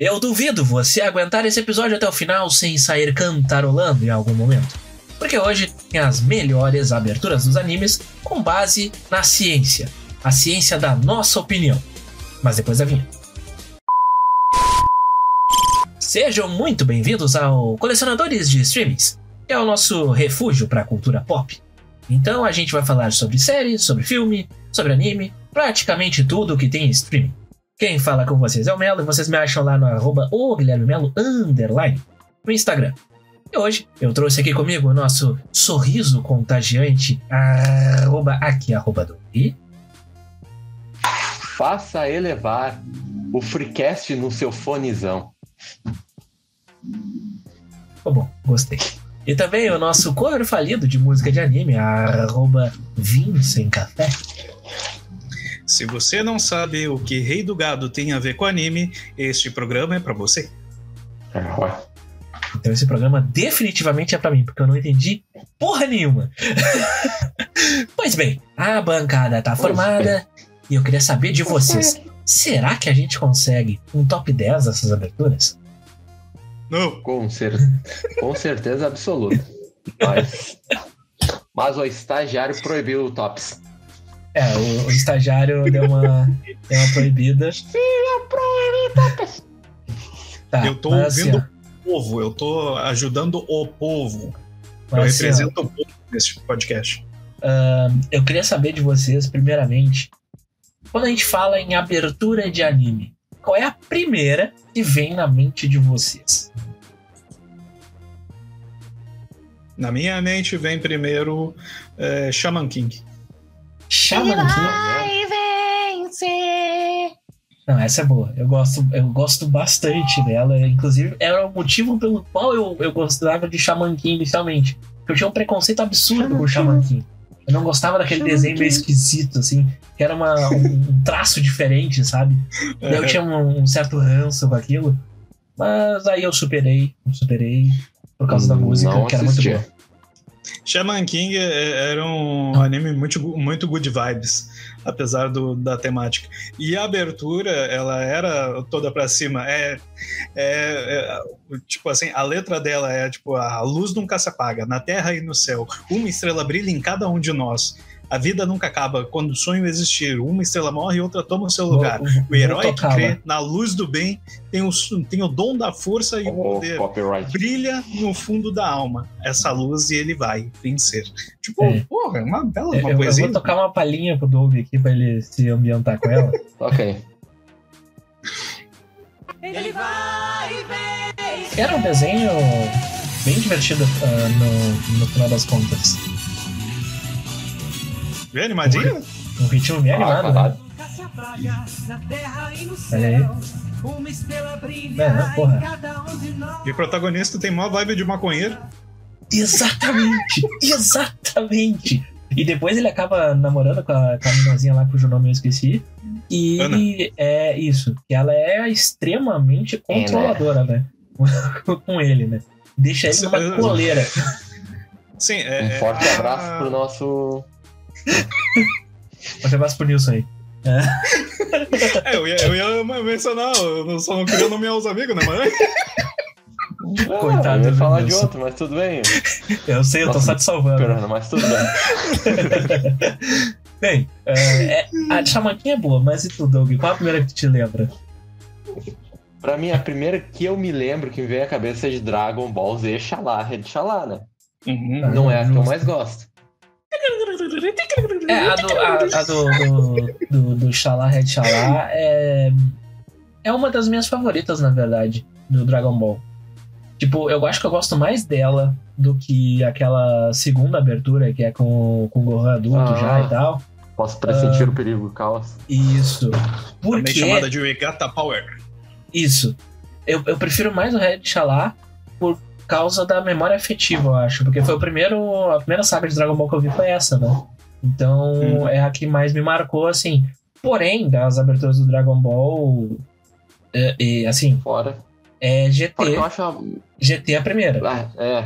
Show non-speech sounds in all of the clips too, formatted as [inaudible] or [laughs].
Eu duvido você aguentar esse episódio até o final sem sair cantarolando em algum momento. Porque hoje tem as melhores aberturas dos animes com base na ciência. A ciência da nossa opinião. Mas depois da vinheta. Sejam muito bem-vindos ao Colecionadores de Streamings, que é o nosso refúgio para a cultura pop. Então a gente vai falar sobre séries, sobre filme, sobre anime, praticamente tudo que tem em streaming. Quem fala com vocês é o Melo e vocês me acham lá no arroba o Guilherme Melo underline no Instagram. E hoje eu trouxe aqui comigo o nosso sorriso contagiante arroba aqui arroba do e Faça elevar o Freecast no seu fonezão. Oh, bom, gostei. E também o nosso cover falido de música de anime, arroba vinho sem café. Se você não sabe o que Rei do Gado tem a ver com anime, este programa é para você. É. Então esse programa definitivamente é pra mim, porque eu não entendi porra nenhuma. [laughs] pois bem, a bancada tá formada e eu queria saber de vocês. Será que a gente consegue um top 10 dessas aberturas? Não. Com, cer com certeza absoluta. Mas, mas o estagiário proibiu o Tops. É, o, o estagiário deu uma, deu uma proibida. Tá, eu tô assim, ouvindo ó, o povo, eu tô ajudando o povo. eu assim, ó, represento o povo nesse podcast. ahn, eu queria saber de vocês, primeiramente, quando a gente fala em abertura de anime, qual é a primeira que vem na mente de vocês? Na minha mente vem primeiro é, Shaman King. Shaman King? Não, essa é boa. Eu gosto, eu gosto bastante dela. Inclusive, era o motivo pelo qual eu, eu gostava de Shaman King inicialmente. Eu tinha um preconceito absurdo com Shaman King. Eu não gostava daquele Shaman desenho meio esquisito, assim, que era uma, um, um traço diferente, sabe? Daí [laughs] eu tinha um, um certo ranço com aquilo. Mas aí eu superei, eu superei por causa da Não música, que era muito assisti. boa. Shaman King é- era um anime muito, muito good vibes, apesar do, da temática. E a abertura, ela era toda pra cima. É, é- é, tipo assim, a letra dela é tipo: a luz nunca se apaga, na terra e no céu. Uma estrela brilha em cada um de nós. A vida nunca acaba quando o sonho existir. Uma estrela morre e outra toma o seu lugar. O herói que crê na luz do bem tem o, tem o dom da força e o Oh, poder copyright. brilha no fundo da alma essa luz e ele vai vencer. Tipo, É. porra, é uma bela Eu, uma eu poesia. vou tocar uma palhinha pro Doug aqui pra ele se ambientar com ela. [laughs] Ok. Era um desenho bem divertido ah, no, no final das contas. Bem animadinho? Um ritmo bem Ah, animado, né? caralho. Olha aí. É, não, porra. E o protagonista tem maior vibe de maconheiro. Exatamente! [laughs] exatamente! E depois ele acaba namorando com a, com a meninazinha lá cujo nome eu esqueci. E Ana. é isso, que ela é extremamente controladora, né? com ele, né? Deixa ele numa coleira. Sim, é. Um é- forte ah, abraço pro nosso. Um abraço pro Nilson aí. [laughs] É, eu ia, eu ia mencionar, eu não- só não queria nomear os amigos, né, mano? Coitado Ah, eu ia falar de outro, mas tudo bem. Eu sei, eu tô Nossa, só te salvando. Esperando, mas tudo bem. [laughs] Bem, é, é, a Chamanquinha é boa, mas e tu, Doug? Qual a primeira que tu te lembra? Pra mim, a primeira que eu me lembro que me veio à cabeça é de Dragon Ball Z Xalá, Red Xalá, né? Uhum. Não é a que eu mais gosto. É, a do, a, a do, do, do, do Xalá Red Xalá é, é uma das minhas favoritas, na verdade, do Dragon Ball. Tipo, eu acho que eu gosto mais dela do que aquela segunda abertura, que é com, com o Gohan adulto Ah. já e tal. Posso pressentir o perigo, o caos. Isso. Também Porque. chamada de Regata Power. Isso. Eu, eu prefiro mais o Red Xalá por causa da memória afetiva, eu acho. Porque foi o primeiro. A primeira saga de Dragon Ball que eu vi foi essa, né? Então Hum. é a que mais me marcou, assim. Porém, das aberturas do Dragon Ball. É, é, assim, Fora. é GT. eu acho. a- GT é a primeira, Ah, é.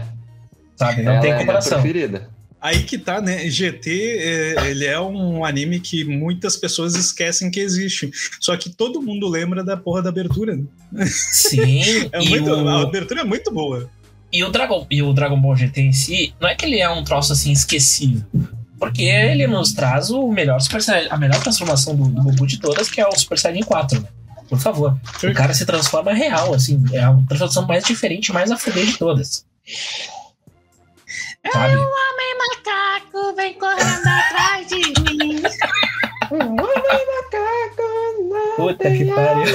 sabe? Não ela tem é a minha comparação. preferida. Aí que tá, né? GT, é, ele é um anime que muitas pessoas esquecem que existe. Só que todo mundo lembra da porra da abertura. Né? Sim, [laughs] É e, muito, o, A abertura é muito boa. E, o Dragon, e o Dragon Ball GT em si, não é que ele é um troço assim esquecível. Porque ele nos traz o melhor Super Saiyajin, a melhor transformação do, do Goku de todas, que é o Super Saiyajin 4, né? Por favor. O cara se transforma real, assim. É a transformação mais diferente, mais a fuder de todas. Sabe? macaco vem correndo atrás de mim. [laughs] Puta que pariu.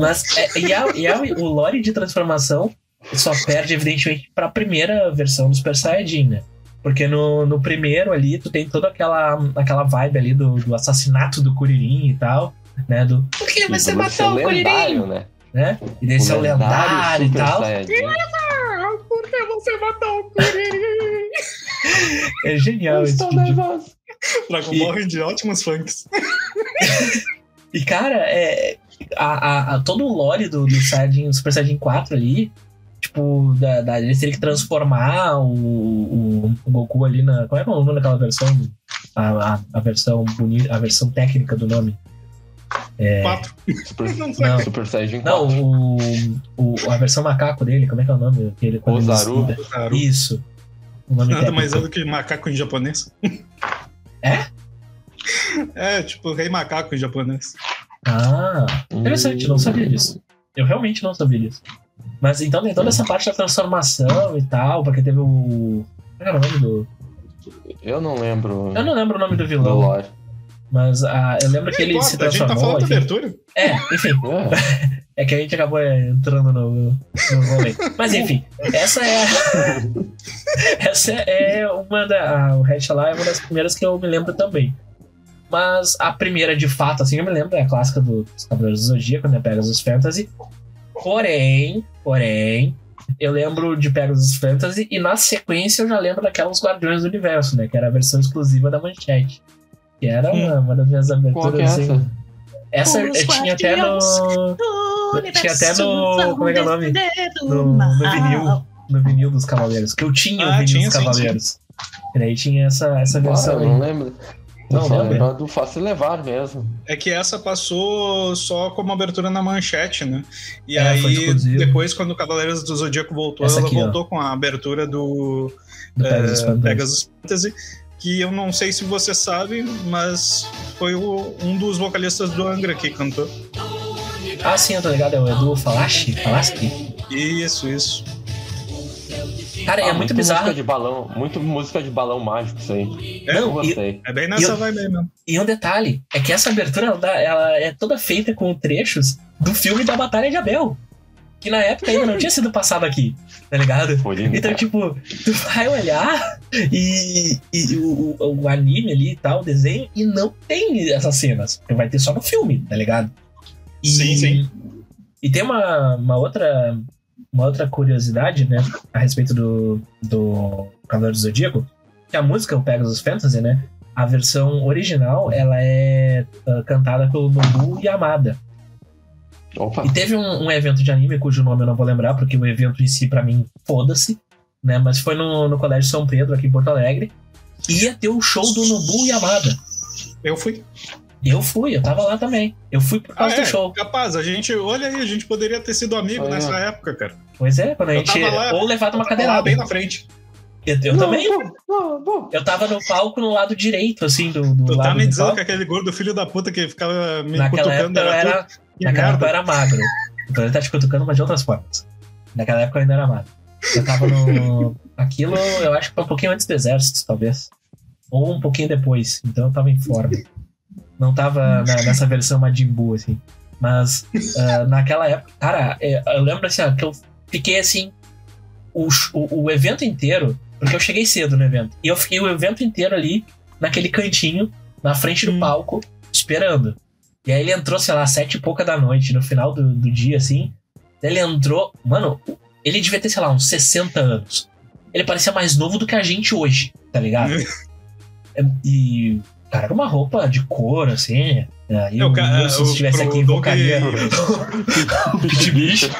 Mas é, e, a- e a- o lore de transformação só perde, evidentemente, pra primeira versão do Super Saiyajin, né? Porque no, no primeiro ali, tu tem toda aquela, aquela vibe ali do, do assassinato do Kuririn e tal, né? Do por que você matou o Kuririn? lendário, né? Né? E desse é o lendário e tal. Saiyajin. Por que você matou o Kuririn? É genial esse Estou tipo nervoso. Dragon Ball de ótimos funks. [laughs] E, cara, é, a, a- a- todo o lore do, do, Saiyajin, do Super Saiyajin 4 ali, tipo, da, da, eles teriam que transformar o, o, o Goku ali na. Qual é o nome daquela versão? A, a, a versão bonita, a versão técnica do nome. Quatro. Super, [laughs] Não. Super Saiyajin 4. Não, o, o, a versão macaco dele, como é que é o nome? Ele Ozaru. Claro. Isso. O nome Nada mais é técnico. do que macaco em japonês. É? É, tipo rei macaco em japonês. Ah, interessante, não sabia disso. Eu realmente não sabia disso. Mas então tem toda essa parte da transformação e tal, porque teve o. Qual era o nome do. Eu não lembro Eu não lembro o nome do do vilão, lore. mas ah, eu lembro que ele se Importa, a gente tá transformou. falando da enfim. abertura. É, enfim, [laughs] É. é que a gente acabou é, entrando no, no rolê. Mas enfim, essa é. [laughs] essa é uma da. a- o Hatch lá é uma das primeiras que eu me lembro também. Mas a primeira, de fato, assim, eu me lembro, é a clássica do- dos Cavaleiros do Zodíaco, né? Pegasus Fantasy. Porém, porém, eu lembro de Pegasus Fantasy e na sequência eu já lembro daquelas Guardiões do Universo, né? Que era a versão exclusiva da Manchete. Que era uma, uma das minhas Qual que é aberturas, essa? assim. Essa Os eu tinha até no. Tinha até no- como é que é o nome? No, no vinil. No vinil dos Cavaleiros. Que eu tinha o Ah, vinil tinha, dos sim, Cavaleiros. E daí tinha essa, essa Ah, versão eu aí. não lembro. Não, lembra? lembro do Fácil Levar mesmo. É que essa passou só como abertura na manchete, né? E É, aí, depois, quando o Cavaleiros do Zodíaco voltou, Essa ela aqui, ó. voltou com a abertura do Do é, Pegasus Fantasy. Pegasus Fantasy, que eu não sei se você sabe, mas foi o- um dos vocalistas do Angra que cantou. Ah, sim, eu tô ligado. É o Edu Falashi? Falaschi? Isso, isso. Cara, é Ah, muito muito bizarro. Música de balão, muito música de balão mágico isso aí. É, eu Não, e, gostei. É bem nessa eu- vibe aí mesmo. e um detalhe: é que essa abertura ela, ela é toda feita com trechos do filme da Batalha de Abel. Que na época ainda não tinha sido passado aqui, tá ligado? Foi lindo. Então, tipo, tu vai olhar e, e o, o- o anime ali e tal, o desenho, e não tem essas cenas. Vai ter só no filme, tá ligado? E, Sim, sim. E tem uma, uma outra uma outra curiosidade, né, a respeito do, do Cavaleiro do Zodíaco, que a música, o Pegasus Fantasy, né, a versão original, ela é ah, cantada pelo Nobu Yamada. Opa, E teve um, um evento de anime cujo nome eu não vou lembrar, porque o evento em si, pra mim, foda-se, né? Mas foi no, no Colégio São Pedro, aqui em Porto Alegre. E ia ter o show do Nobu Yamada. Eu fui. Eu fui, eu tava lá também. Eu fui por causa Ah, é, do show. Capaz, a gente, olha aí, a gente poderia ter sido amigo Olha. nessa época, cara. Pois é, quando a gente. lá- ou levado uma cadeirada. bem na frente. Eu, eu Não, também. não, não, não. Eu tava no palco no lado direito, assim, do, do Tu lado tá me do dizendo que aquele gordo filho da puta que ficava me Naquela época cutucando eu era era. Naquela época eu era magro. Então ele tá te cutucando, mas de outras formas. Naquela época eu ainda era magro. Eu tava no. [laughs] Aquilo, eu acho que foi um pouquinho antes do exército, talvez. Ou um pouquinho depois. Então eu tava em forma. Não tava na- nessa versão Majin Buu, assim. Mas ah, [laughs] naquela época, cara, é, eu lembro assim, ó, que eu fiquei assim. O, o, o evento inteiro, porque eu cheguei cedo no evento. E eu fiquei o evento inteiro ali, naquele cantinho, na frente do Hum. palco, esperando. E aí ele entrou, sei lá, sete e pouca da noite, no final do, do dia, assim. Ele entrou. Mano, ele devia ter, sei lá, uns 60 anos. Ele parecia mais novo do que a gente hoje, tá ligado? [laughs] E. cara era uma roupa de couro, assim. Aí É, o o ca- Wilson, o- se estivesse aqui, invocaria [laughs] [laughs] o Bicho.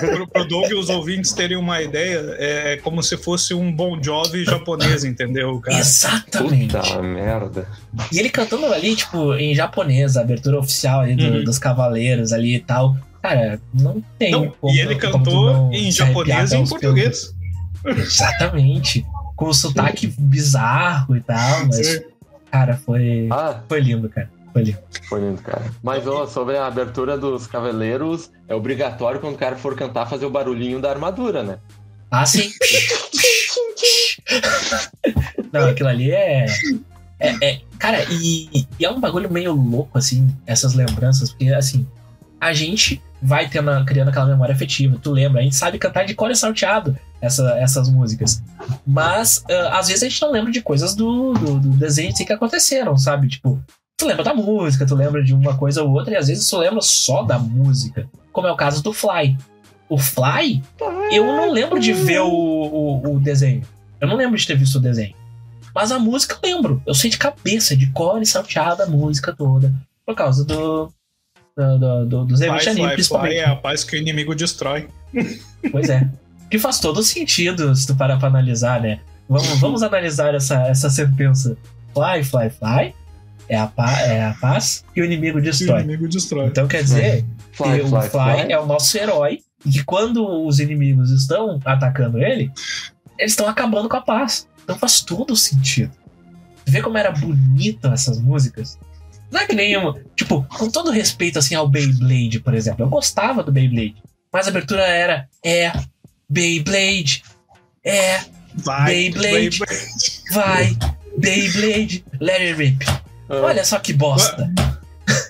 pro, pro Doug e os ouvintes terem uma ideia, é, é como se fosse um Bon Jovi japonês, entendeu, cara? Exatamente. Puta merda. E ele cantando ali, tipo, em japonês, a abertura oficial ali do- Uhum. dos cavaleiros ali e tal. Cara, não tem Não, como- e ele cantou em japonês e em português. pelos. Exatamente. Com o sotaque bizarro e tal, [laughs] mas, Sim. Cara, foi, Ah, foi lindo, cara. Foi lindo. foi lindo, cara. Mas ó, sobre a abertura dos Cavaleiros, é obrigatório quando o cara for cantar fazer o barulhinho da armadura, né? Ah, sim. [laughs] Não, aquilo ali é. é, é- cara, e, e é um bagulho meio louco, assim, essas lembranças, porque, assim, a gente vai tendo, criando aquela memória afetiva, tu lembra, a gente sabe cantar de cor salteado essa, essas músicas. Mas, ah, às vezes, a gente não lembra de coisas do, do, do desenho que aconteceram, sabe? Tipo, tu lembra da música, tu lembra de uma coisa ou outra, e às vezes tu lembra só da música, como é o caso do Fly. O Fly, eu não lembro de ver o, o, o desenho. Eu não lembro de ter visto o desenho. Mas a música eu lembro. Eu sei de cabeça, de cor e salteada a música toda. Por causa do. do, do, do dos eventos anime, principalmente. fly é a paz que o inimigo destrói. Pois é. Que faz todo sentido se tu parar pra analisar, né? Vamos, vamos analisar essa, essa sentença. Fly, fly, fly. É a, pa, é a paz que o inimigo Que o destrói. inimigo destrói. Então quer dizer Fly, que o fly, Fly, fly. é o nosso herói e que quando os inimigos estão atacando ele, eles estão acabando com a paz. Então faz todo sentido. Vê como era bonita essas músicas. Não é que nem uma, tipo, com todo respeito assim ao Beyblade, por exemplo. Eu gostava do Beyblade, mas a abertura era é Beyblade, é Vai, Beyblade. vai Beyblade, let it rip. Ah, Olha só que bosta.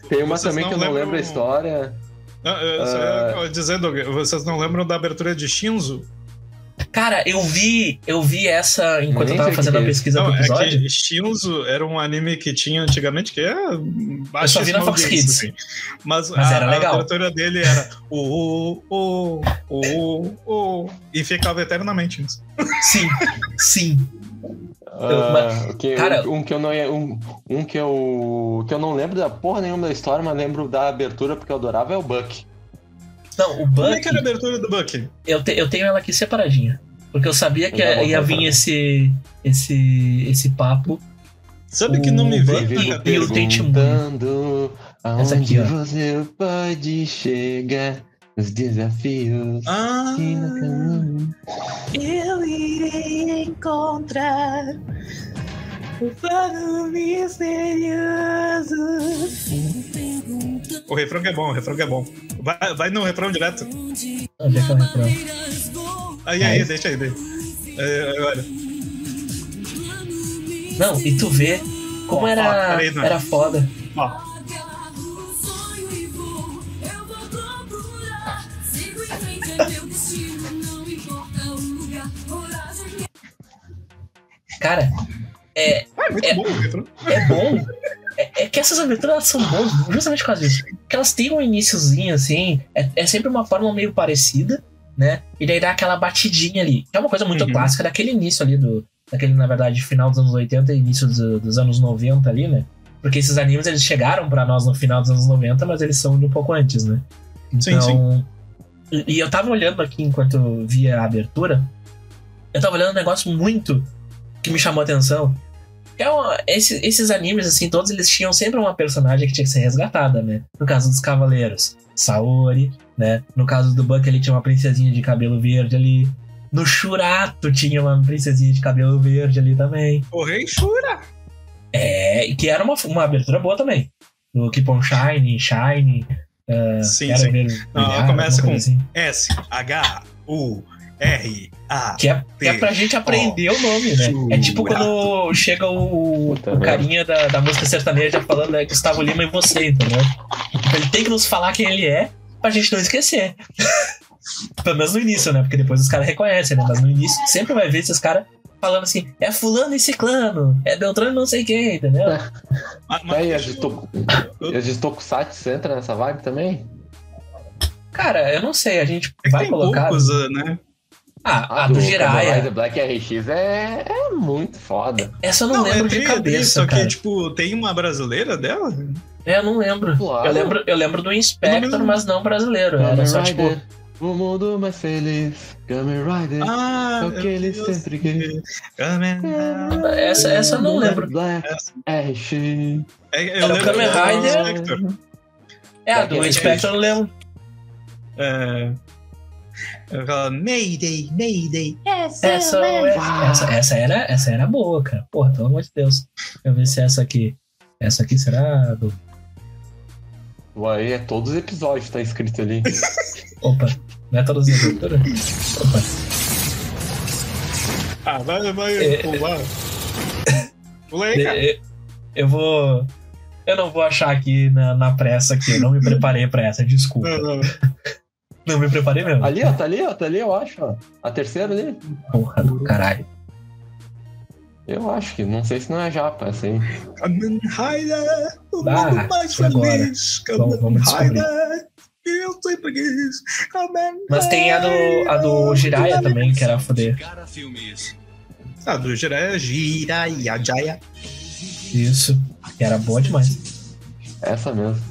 tem uma vocês também não que eu não lembro a história. Eu só Ah. ia dizer, Doug, vocês não lembram da abertura de Shinzo? Cara, eu vi, eu vi essa enquanto Nem eu tava fazendo que a que é pesquisa Não, do é episódio. que Shinzo era um anime que tinha antigamente que é Eu só vi na Fox Kids. Assim. Mas, Mas a, era legal. a abertura dele era o o o o o e ficava eternamente nisso. Sim, sim. Eu- Ah, que, cara- um, um que eu não um, um que eu que eu não lembro da porra nenhuma da história, mas lembro da abertura porque eu adorava é o Buck. Não, o Como é Buck, que era a abertura do Bucky? eu, te- eu tenho ela aqui separadinha. Porque eu sabia que Eu ia vir esse, esse, esse papo. Sabe que O não me vem E- o perguntando Essa aqui, ó. você pode chegar os desafios Ah, que no caminho. Eu irei encontrar o plano misterioso. O refrão que é bom, o refrão que é bom. Vai, vai no refrão direto. É que é o refrão? Aí, É aí, isso. deixa aí. deixa. É, olha. Não, e tu vê como Ó, ó, era, peraí, não. era foda. Ó, Cara, é, é muito É. bom o refrão. é bom. É, é que essas aventuras são boas justamente por causa disso. Porque elas têm um iníciozinho assim, é, é sempre uma forma meio parecida, né? E daí dá aquela batidinha ali. Que é uma coisa muito Uhum. clássica daquele início ali do. Daquele, na verdade, final dos anos 80 e início dos, dos anos 90 ali, né? Porque esses animes eles chegaram pra nós no final dos anos 90, mas eles são de um pouco antes, né? Sim, Então. E, e eu tava olhando aqui enquanto via a abertura. Eu tava olhando um negócio muito que me chamou a atenção. É uma- esse- esses animes, assim, todos eles tinham sempre uma personagem que tinha que ser resgatada, né? No caso dos Cavaleiros, Saori, né? No caso do Buck, ele tinha uma princesinha de cabelo verde ali. No Shurato tinha uma princesinha de cabelo verde ali também. O Rei Shura. É, e que era uma, uma abertura boa também. Do Keep on Shine, Shine. eh, Sim, era sim. ver- Não, brilhar, começa com- assim. S, H, U, R, A. Que é, que é pra gente aprender o nome, né? É tipo quando chega o, Puta o carinha da, da música sertaneja falando é Gustavo Lima e você, entendeu? Ele tem que nos falar quem ele é pra gente não esquecer. [laughs] Pelo menos no início, né? Porque depois os caras reconhecem, né? Mas no início sempre vai ver esses caras falando assim: é fulano e ciclano, é Beltrano e não sei quem, entendeu? [laughs] Mas- mas Aí, a de, eu- to... e a de Tokusatsu entra nessa vibe também? Cara, eu não sei, a gente É vai tem colocar. poucos, né? Ah, a, Ah, do, Kamen Jiraiya. Rider Black RX é, é muito foda. Essa eu não, lembro é de cabeça, Só que, tipo, tem uma brasileira dela? É, eu não lembro. Claro. Eu lembro. Eu lembro do Inspector, lembro. mas não brasileiro. Era só tipo. O mundo mais feliz. Kamen Rider, Ah, é o que ele sempre quis. Kamen Rider. Essa, essa eu não lembro. Black RX. É, eu Era o lembro Kamen do Rider. É, a do Inspector eu não lembro. É. Aquela Mayday, Mayday. Essa, Essa, eu lembro. essa, essa, era, essa era boa, cara. Porra, pelo amor de Deus. Deixa eu ver se essa aqui. Essa aqui será do. Aí é todos os episódios, tá escrito ali. [laughs] Opa, não é todas as aberturas? Opa. Ah, vai, vai É, pular. Pula aí, cara. Eu, eu vou. Eu não vou achar aqui na, na pressa aqui. Eu não me preparei pra essa, desculpa. Não, não. [laughs] Não me preparei mesmo. Ali, ó, tá ali, ó, tá ali, eu acho, ó. A terceira ali. Porra do caralho. Eu acho que, não sei se não é japa, essa aí. Kamen Rider, o Ah, mundo mais feliz. Kamen. Rider, eu sempre quis. Kamen Mas tem a do, a do Jiraiya também, que era foder. Ah, do Jiraiya, Jiraiya, Jaya. Isso. Que era boa demais. Essa mesmo.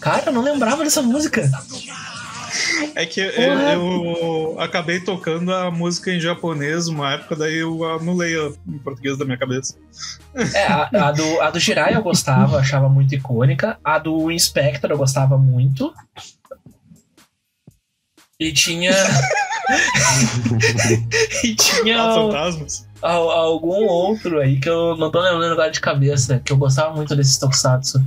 Cara, eu não lembrava dessa música. É que eu, eu acabei tocando a música em japonês uma época, daí eu anulei em português da minha cabeça. É, a, a do, a do Jiraiya eu gostava, achava muito icônica. A do Inspector eu gostava muito. E tinha. [laughs] [laughs] e tinha Ah, al- fantasmas. al- algum outro aí que eu não tô lembrando agora de cabeça, que eu gostava muito desses tokusatsu.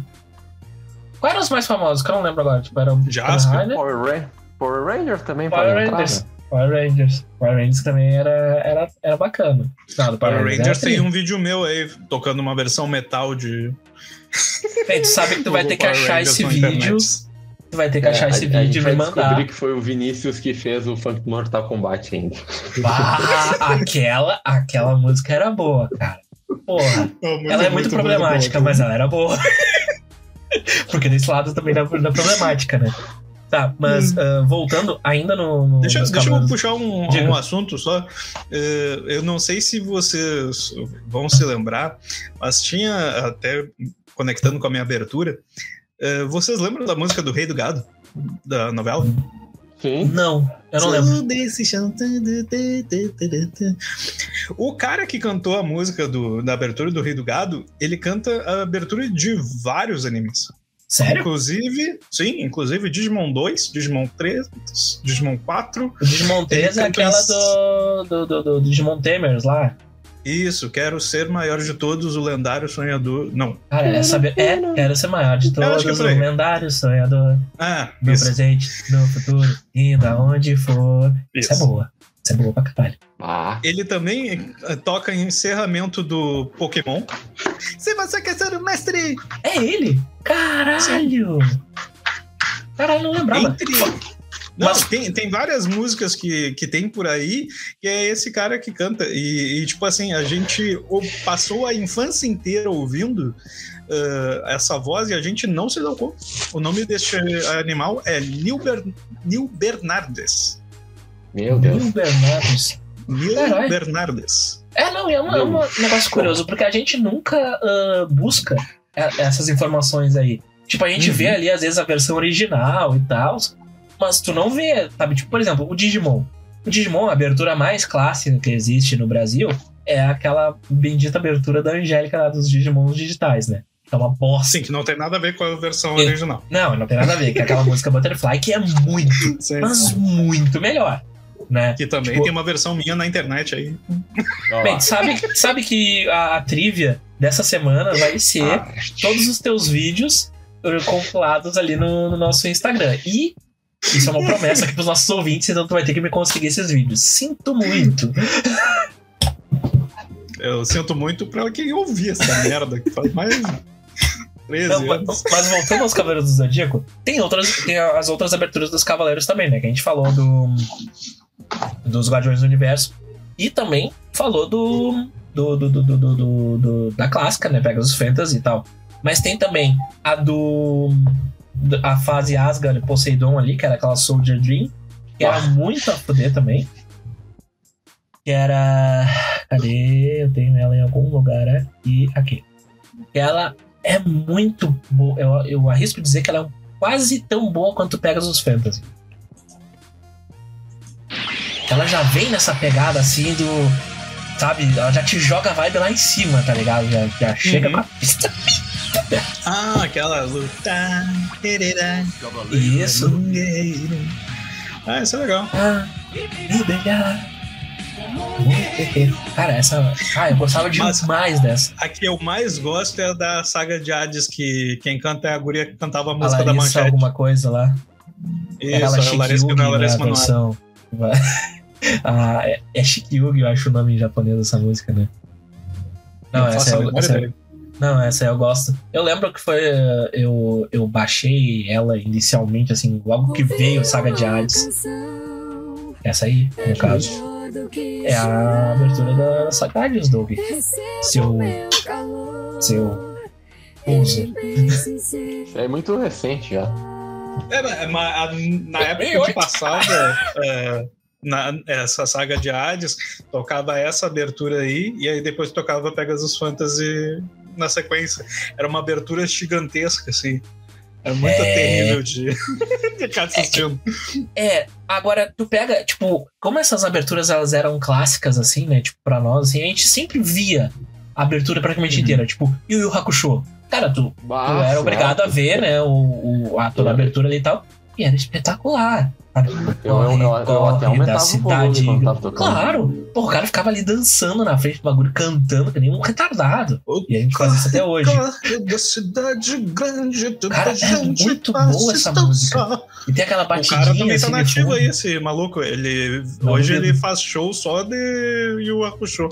Quais eram os mais famosos? Que eu não lembro agora. Tipo, era o Jasper. Power, Power Rangers também Power entrar, Rangers. né? Power Rangers. Power Rangers também era, era, era bacana. Não, Power era Rangers tem um vídeo meu aí, tocando uma versão metal de. Bem, tu sabe que tu vai ter que Power achar Rangers esse vídeo. internet. Tu vai ter que achar É, esse a, vídeo e vai me mandar. descobrir que foi o Vinícius que fez o Funk Mortal Kombat ainda. Ah, aquela, aquela música era boa, cara. Porra. [laughs] Ela é muito, problemática, mas ela era boa. [laughs] Porque desse lado também da, da problemática, né? Tá, mas ah, voltando ainda no. no Deixa, deixa eu puxar um, Diga. um assunto só. Eh, eu não sei se vocês vão se lembrar, mas tinha, até conectando com a minha abertura, eh, vocês lembram da música do Rei do Gado? Da novela? Sim. Não, eu não lembro. Chão. O cara que cantou a música do- da abertura do Rei do Gado, ele canta a abertura de vários animes. Sério? Inclusive, sim, inclusive Digimon 2, Digimon 3, Digimon 4. O Digimon 3 é aquela do, do, do, do Digimon Tamers lá. Isso, quero ser maior de todos, o lendário sonhador. Não. Cara, essa é, quero ser maior de todos, é o lendário sonhador. Ah, No isso. presente, no futuro, indo aonde for. Essa é isso. boa. Essa é boa pra caralho. Ah, Ele também eh, toca em encerramento do Pokémon. Se você quer ser o mestre É ele? Caralho! Caralho, não lembrava. entre. Não, Mas- tem, tem várias músicas que, que tem por aí que é esse cara que canta. E, e, tipo assim, a gente passou a infância inteira ouvindo ah, essa voz e a gente não se deu conta. O nome deste animal é Nil, Ber, Nil Bernardes. meu Deus. Will Bernardes. Nil Caralho. Bernardes. É, não, é, uma- é um negócio curioso, porque a gente nunca ah, busca e- essas informações aí. Tipo, a gente Uhum. vê ali, às vezes, a versão original e tal, mas tu não vê, sabe? Tipo, por exemplo, o Digimon. O Digimon, a abertura mais clássica que existe no Brasil, é aquela bendita abertura da Angélica lá dos Digimons digitais, né? É uma bosta. Sim, que não tem nada a ver com a versão É. original. Não, não tem nada a ver, que é aquela música Butterfly que é muito, [laughs] Sim. mas muito melhor, né? Que também Tipo- tem uma versão minha na internet aí. Bem, sabe, sabe que a, a trivia dessa semana vai ser Ah, todos os teus vídeos eh, compilados ali no, no nosso Instagram. E isso é uma promessa aqui pros nossos ouvintes, então tu vai ter que me conseguir esses vídeos. Sinto muito. Eu sinto muito pra quem ouvir essa merda que faz mais 13 Não, anos. mas, voltando aos Cavaleiros do Zodíaco, tem, outras, tem as outras aberturas dos Cavaleiros também, né? Que a gente falou do dos Guardiões do Universo. E também falou do, do, do, do, do, do- do- da clássica, né? Pegasus Fantasy e tal. Mas tem também a do a fase Asgard Poseidon ali, que era aquela Soldier Dream, que era Ah. muito a fuder também. Que era. Cadê? Eu tenho ela em algum lugar aqui. Aqui. Ela é muito boa. Eu, eu arrisco dizer que ela é quase tão boa quanto Pegasus Fantasy. Ela já vem nessa pegada assim do. Sabe? Ela já te joga a vibe lá em cima, tá ligado? Já, já chega Uhum. com a pista. Ah, aquela luta. Isso. guerreiro. Ah, isso é legal. Ah. Cara, essa. Ah, eu gostava Mas- demais dessa. A que eu mais gosto é a da saga de Hades, que quem canta é a guria que cantava a A música da Larissa Manchete. alguma coisa lá. Isso, é aquela a Chique Larissa, Yugi, não, a né, Larissa a [laughs] ah, é, é eu acho o nome em japonês dessa música, né? Não, Não essa, a memória essa. Não, essa eu gosto. Eu lembro que foi. eh, Eu, eu baixei ela inicialmente, assim, logo que veio Saga de Hades. Essa aí, no caso. É a abertura da Saga Hades, Doug. Seu. Seu. Isso é muito recente já. É, a- na época que 2008. passava é, na, essa saga de Hades, tocava essa abertura aí, e aí depois tocava Pegasus Fantasy na sequência. Era uma abertura gigantesca, assim. Era muito É. terrível de, [laughs] de ficar assistindo. É, agora tu pega, tipo, como essas aberturas elas eram clássicas, assim, né? Tipo, pra nós, assim, a gente sempre via a abertura praticamente Uhum. inteira. Tipo, Yu Yu Hakusho. Cara, tu, tu era obrigado a ver, né? O, o, a toda a abertura ali e tal. E era espetacular. sabe? Eu, eu, eu, eu até Corre aumentava da o volume cidade. Claro! Pô, o cara ficava ali dançando na frente do bagulho, cantando, que nem um retardado. E a gente faz isso até hoje. Corre da cidade grande, Cara, é muito boa essa dançar. E tem aquela O batidinha cara também assim, tá de nativo aí, esse maluco. Ele, Não hoje ele faz show só de Yu Hakusho.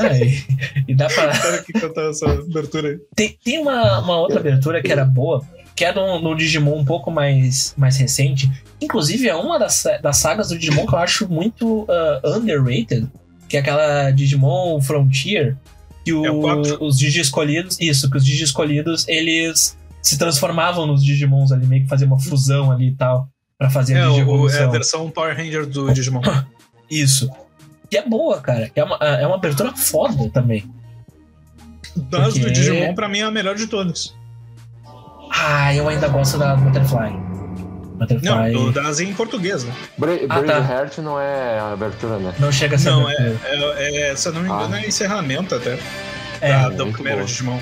É, e, e dá pra. [laughs] O cara que canta essa abertura aí. Tem, tem uma, uma outra abertura que era boa, que é no, no Digimon um pouco mais, mais recente. Inclusive, é uma das, das sagas do Digimon que eu acho muito ah, underrated, que é aquela Digimon Frontier, que o- É os Digi escolhidos, isso, que os Digi escolhidos, eles se transformavam nos Digimons ali, meio que faziam uma fusão ali e tal, pra fazer É, a o, é a Digievolução. versão Power Ranger do Digimon. [coughs] Isso. Que é boa, cara. que É uma, é uma abertura foda também. Das do Porque- Digimon, pra mim, é a melhor de todas. Ah, eu ainda gosto da Butterfly. Butterfly Não, não, das em português, né? Bra Ah, Brave tá. Heart não é a abertura, né? chega a ser Não, abertura. É, é, se eu não me engano, Ah. é encerramento até. É, da- muito do primeiro boa. Digimon.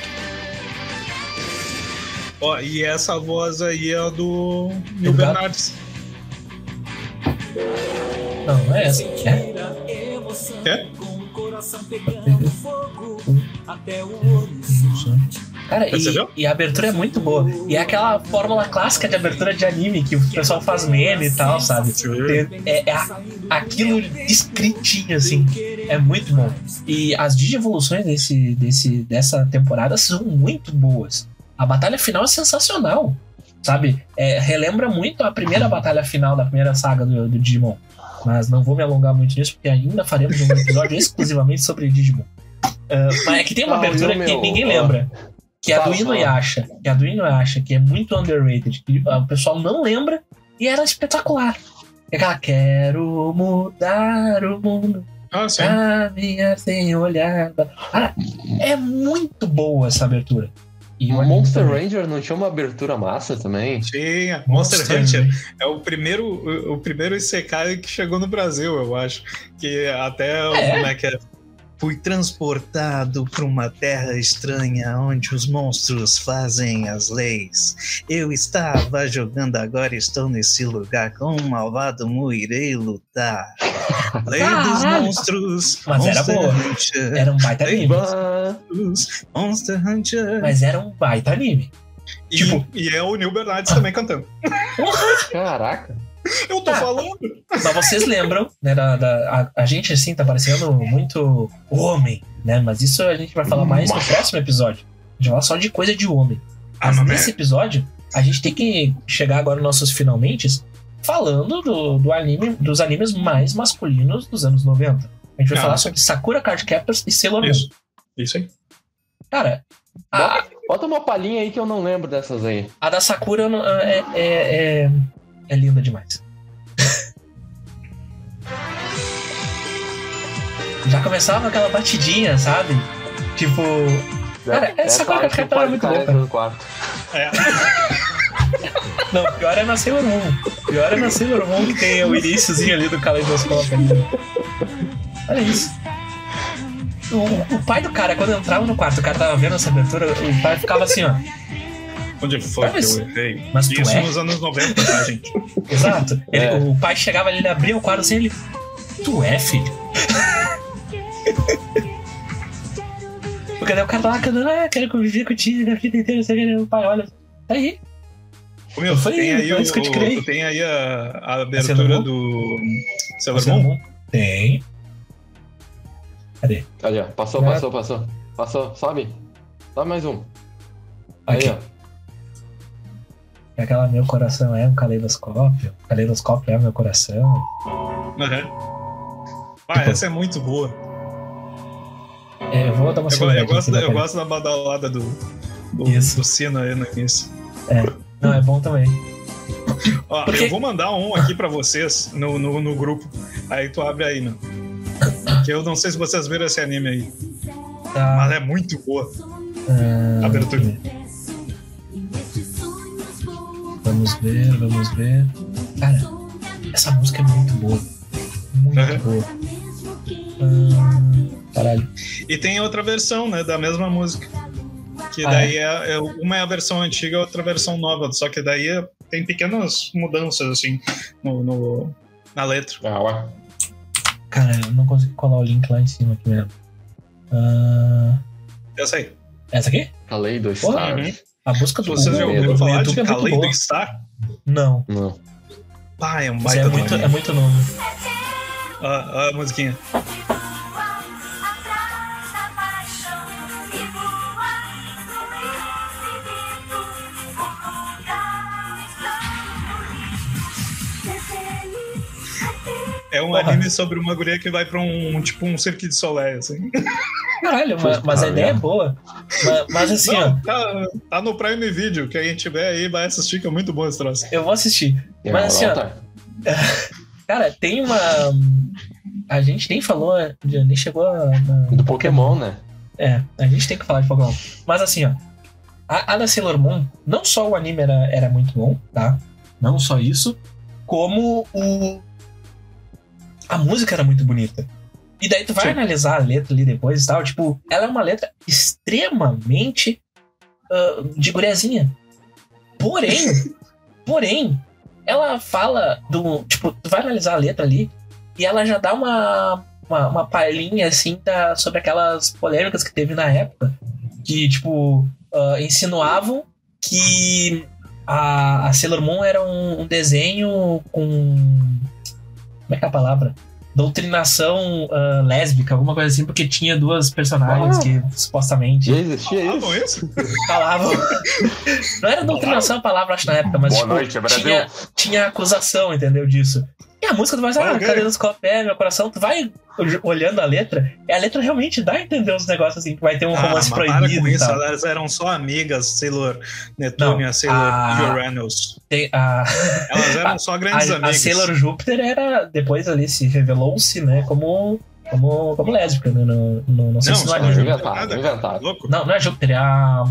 Ó, e essa voz aí é a do Do? Bernardes. Não, não é essa. É? É? Cara, e, e a abertura é muito boa. E é aquela fórmula clássica de abertura de anime que o pessoal faz meme e tal, sabe? Tem- É, é a- aquilo escritinho, assim. É muito bom. E as digievoluções desse, desse, dessa temporada são muito boas. A batalha final é sensacional, sabe? É, relembra muito a primeira batalha final da primeira saga do, do Digimon. Mas não vou me alongar muito nisso, porque ainda faremos um episódio [laughs] exclusivamente sobre Digimon. Ah, mas é que tem uma Ah, abertura o que meu? ninguém Ah. lembra. Que é a do fala. Inuyasha. Que é a do Inuyasha, que é muito underrated. Que ah, o pessoal não lembra e era espetacular. É aquela, quero mudar o mundo. Ah, sim. Caminhar sem olhar. Cara, é muito boa essa abertura. E o O Monster também. Ranger não tinha uma abertura massa também? Tinha. Monster, Hunter é o primeiro, o, o primeiro Isekai que chegou no Brasil, eu acho. Que até o- É. como é que é? Fui transportado para uma terra estranha onde os monstros fazem as leis. Eu estava jogando agora, estou nesse lugar com um malvado irei lutar. [laughs] Lei dos monstros. Mas era Monster boa. Hunter, Era um baita anime. Monstros, Monster Hunter. Mas era um baita anime. E, tipo- e é o Neil Bernardes também cantando. Caraca. Eu tô Tá. falando. Mas vocês lembram, né? Da, da- a, a gente, assim, tá parecendo muito homem, né? Mas isso a gente vai falar mais no próximo episódio. A gente vai falar só de coisa de homem. Ah, Mas nesse episódio, a gente tem que chegar agora nos nossos finalmente falando do, do anime, dos animes mais masculinos dos anos 90. A gente vai Ah, falar sobre Sakura Card Captors e Sailor Moon. Isso. Isso aí. Cara, a, Bota uma palhinha aí que eu não lembro dessas aí. A da Sakura é, é, é, é linda demais. Já começava aquela batidinha, sabe? Tipo. Cara, essa que que tava pode muito louca. no quarto. É. [laughs] Não, pior é na Sailor Moon. Pior é na Sailor Moon que tem o iníciozinho ali do caleidoscópio. Olha isso. O, o pai do cara, quando entrava no quarto, o cara tava vendo essa abertura, o pai ficava assim, ó. Onde foi Mas- que eu errei? mas tu Isso é? nos anos 90, tá, gente? [laughs] Exato. Ele- É. O pai chegava ali, ele abria o quadro assim, ele. Tu é, filho? Porque daí o cara tá lá cantando, ah, quero conviver contigo a vida inteira, você vê, o pai olha. Tá aí. Ô, Meu, Foi- tem aí, foi o, isso que eu te criei. tem aí a, a Sailor abertura Moon? do Sailor Moon? Tem. Cadê? Ali, ó. Passou, É. passou, passou. Passou, sobe. Sobe mais um. Aí, ó. É Aquela meu coração é um caleidoscópio. Caleidoscópio é meu coração. Aham. Ah, essa é muito boa. É, eu vou dar uma Eu, eu aqui, gosto, da- eu gosto da badalada do, do, Isso. do sino aí no início. Não, é bom também. Ó, Porque- Eu vou mandar um aqui pra vocês no, no, no grupo. Aí tu abre aí, meu. Que eu não sei se vocês viram esse anime aí. Tá. Mas é muito boa ah, a abertura. Vamos ver, vamos ver. Cara, essa música é muito boa. Muito boa. Ah, caralho. E tem outra versão, né, da mesma música. Que Ah, daí é? é- uma é a versão antiga, outra a versão nova. Só que daí é- tem pequenas mudanças, assim, no, no- na letra. Ah, ué. Cara, eu não consigo colar o link lá em cima aqui mesmo. Ah, Essa aí. essa aqui? Kaleido Porra, Star. uhum. A busca Se do vocês já ouviram falar de é boa. Star, Não. Não. pá, é um Mas baita é do muito, anime. é muito nome. Ó, ó a musiquinha. É um Porra. anime sobre uma guria que vai pra um, tipo, um cirque de solé, assim. Caralho, mas, mas a ideia é boa. Mas, mas assim, ó, Não, tá, tá no Prime Video, que a gente vê aí, vai assistir, que é muito bom esse troço. eu vou assistir. E Mas assim, ó, nota? [laughs] Cara, tem uma. A gente nem falou, nem chegou a. na- Do Pokémon, né? É, a gente tem que falar de Pokémon. Mas assim, ó. A, a da Sailor Moon, não só o anime era, era muito bom, tá? Não só isso, como o. A música era muito bonita. E daí tu vai Sim. analisar a letra ali depois e tal, tipo, ela é uma letra extremamente ah, de guriazinha. Porém, [laughs] porém, ela fala do. Tipo, tu vai analisar a letra ali e ela já dá uma, uma, uma palhinha assim da, sobre aquelas polêmicas que teve na época. Que, tipo, ah, insinuavam que a, a Sailor Moon era um, um desenho com. Como é que é a palavra? Doutrinação ah, lésbica, alguma coisa assim, porque tinha duas personagens Ah. que supostamente Já existia isso? bom, isso? falavam. Não era doutrinação a palavra, acho, na época, mas Boa tipo, noite, Brasil. tinha, tinha acusação, entendeu? Disso. E a música tu vai ah, Ok. caleidoscópio é meu coração, tu vai olhando a letra, e a letra realmente dá a entender os negócios assim, que vai ter um Ah, romance proibido com e isso, tal. elas eram só amigas, Sailor Netúnia, Não, Sailor a- Uranus. Tem a, [laughs] Elas eram só grandes a, a amigas. Sailor Júpiter era, depois ali se revelou-se, né, como, como, como lésbica, né, no, no, não sei Não, se anime. Júpiter. Inventado, inventado. Louco. Não, não é Júpiter, é a...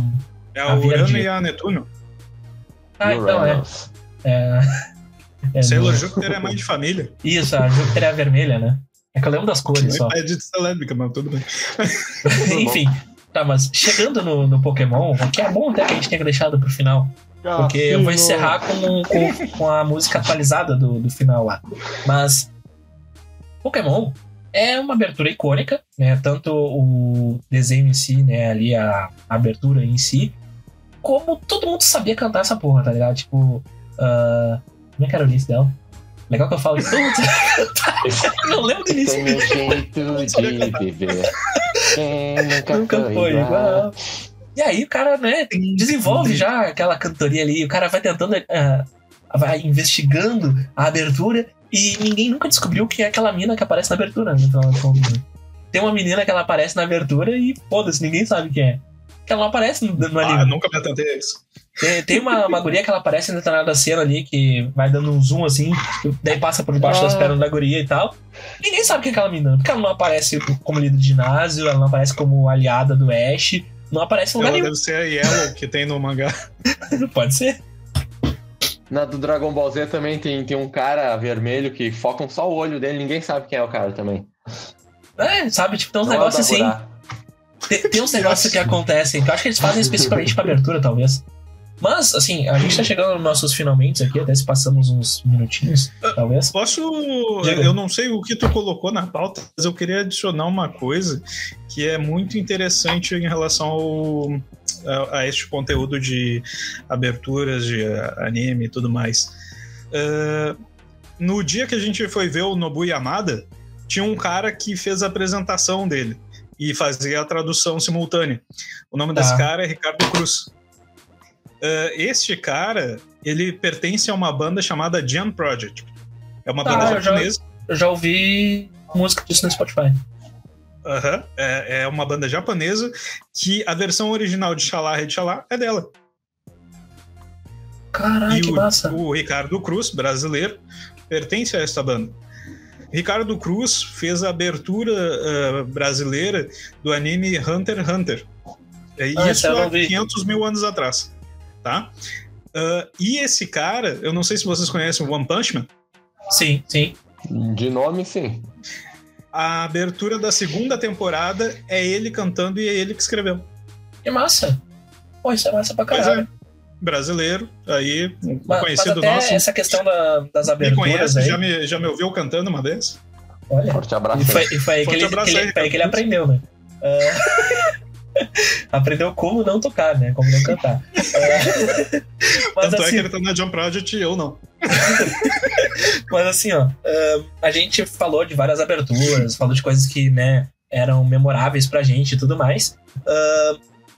É a a Urano e a Netuno. Ah, então é. É, é Sailor Júpiter é mãe de família. Isso, a Júpiter é a vermelha, né? É que eu lembro das cores só. É de ser lésbica, mas tudo bem. [laughs] Enfim, tá, mas chegando no, no Pokémon, o que é bom até que a gente tenha deixado pro final, porque eu vou encerrar com, com, com [laughs] a música atualizada do, do final lá. Mas Pokémon é uma abertura icônica, né? Tanto o desenho em si, né? Ali a, a abertura em si, como todo mundo sabia cantar essa porra, tá ligado? Tipo, ah, como é que era o início dela? Legal que eu falo que. [laughs] Eu não lembro do início. Tem um jeito [laughs] sabia de viver. Nunca, Nunca foi igual. E aí o cara, né, desenvolve já aquela cantoria ali, o cara vai tentando, ah, vai investigando a abertura e ninguém nunca descobriu quem é aquela mina que aparece na abertura. né? Tem uma menina que ela aparece na abertura e foda-se, ninguém sabe quem é. que ela não aparece no, no Ah, anime. nunca me atentei a isso. Tem, tem uma, uma guria que ela aparece em determinada cena ali, que vai dando um zoom assim, daí passa por debaixo das Ah. pernas da guria e tal. Ninguém sabe quem é aquela menina, porque ela não aparece como líder de ginásio, ela não aparece como aliada do Ash, não aparece em lugar Ela nenhum. deve ser a Yellow que tem no mangá. [laughs] Pode ser. Na do Dragon Ball Z também tem, tem um cara vermelho que focam só o olho dele, ninguém sabe quem é o cara também. É, sabe? Tipo, tem uns é o negócios assim. Tem, tem uns negócios que acontecem, que eu acho que eles fazem especificamente pra abertura, talvez. Mas, assim, a gente tá chegando nos nossos finalmente aqui, até se passamos uns minutinhos, talvez. Posso. Diga. Eu não sei o que tu colocou na pauta, mas eu queria adicionar uma coisa que é muito interessante em relação ao, a, a este conteúdo de aberturas de anime e tudo mais. Ah, no dia que a gente foi ver o Nobu Yamada, tinha um cara que fez a apresentação dele e fazia a tradução simultânea. O nome Tá. desse cara é Ricardo Cruz. Ah, este cara, ele pertence a uma banda chamada Jam Project. É uma Ah, banda eu já- japonesa. Eu já ouvi música disso no Spotify. Aham. É, é uma banda japonesa que a versão original de Xalá Rei Xalá é dela. Caralho, e que o, massa. o Ricardo Cruz, brasileiro, pertence a esta banda. Ricardo Cruz fez a abertura ah, brasileira do anime Hunter x Hunter. É Ah, isso há não vi. 500 mil anos atrás. Tá? Ah, e esse cara, eu não sei se vocês conhecem o One Punch Man, Sim, sim. De nome, sim. a abertura da segunda temporada é ele cantando e é ele que escreveu. Que massa. Pô, isso é massa pra Pois caralho. é, brasileiro, aí, um Mas, mas conhecido até nosso. essa questão da- das Me aberturas conhece, aí. já me, já me ouviu cantando uma vez? Olha. Forte abraço. E foi, e foi aí que ele, abraço que ele- aí, foi aí que ele aprendeu, né? Ah, [laughs] [laughs] aprendeu como não tocar, né? Como não cantar. [laughs] Mas, Tanto é assim, que ele tá na Jump Project e eu não. [laughs] mas assim, ó, a gente falou de várias aberturas, falou de coisas que, né, eram memoráveis pra gente e tudo mais.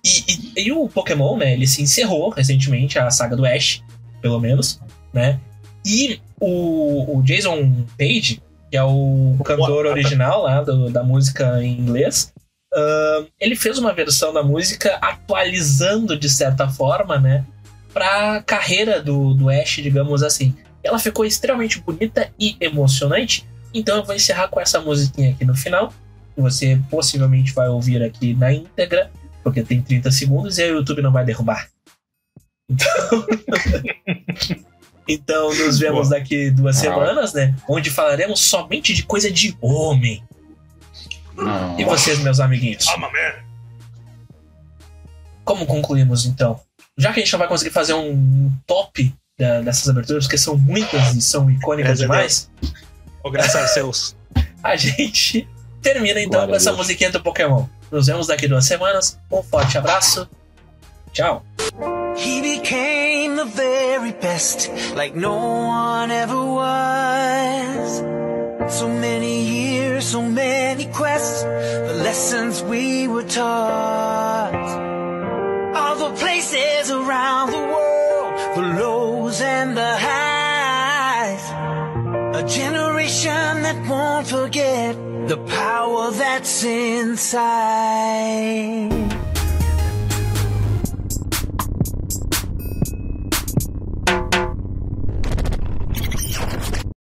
E, e- e o Pokémon, né, ele se encerrou recentemente, a saga do Ash, pelo menos, né? E o, o Jason Page, que é o cantor original lá do- da música em inglês, ah, ele fez uma versão da música atualizando de certa forma, né? Pra carreira do, do Ash, digamos assim. Ela ficou extremamente bonita e emocionante. Então eu vou encerrar com essa musiquinha aqui no final. Que você possivelmente vai ouvir aqui na íntegra, porque tem 30 segundos e aí o YouTube não vai derrubar. [laughs] Então, [laughs] então nos vemos daqui duas semanas, né? Onde falaremos somente de coisa de homem. E vocês, meus amiguinhos? Como concluímos então? Já que a gente não vai conseguir fazer um top da- dessas aberturas, porque são muitas e são icônicas Graças a demais, Ô, graças a Deus. [laughs] a gente termina então Glória com essa musiquinha do Pokémon. Nos vemos daqui duas semanas. Um forte abraço. Tchau. He became the very best, like no one ever was. So many years, so many quests, the lessons we were taught. All the places around the world, the lows and the highs. A generation that won't forget the power that's inside.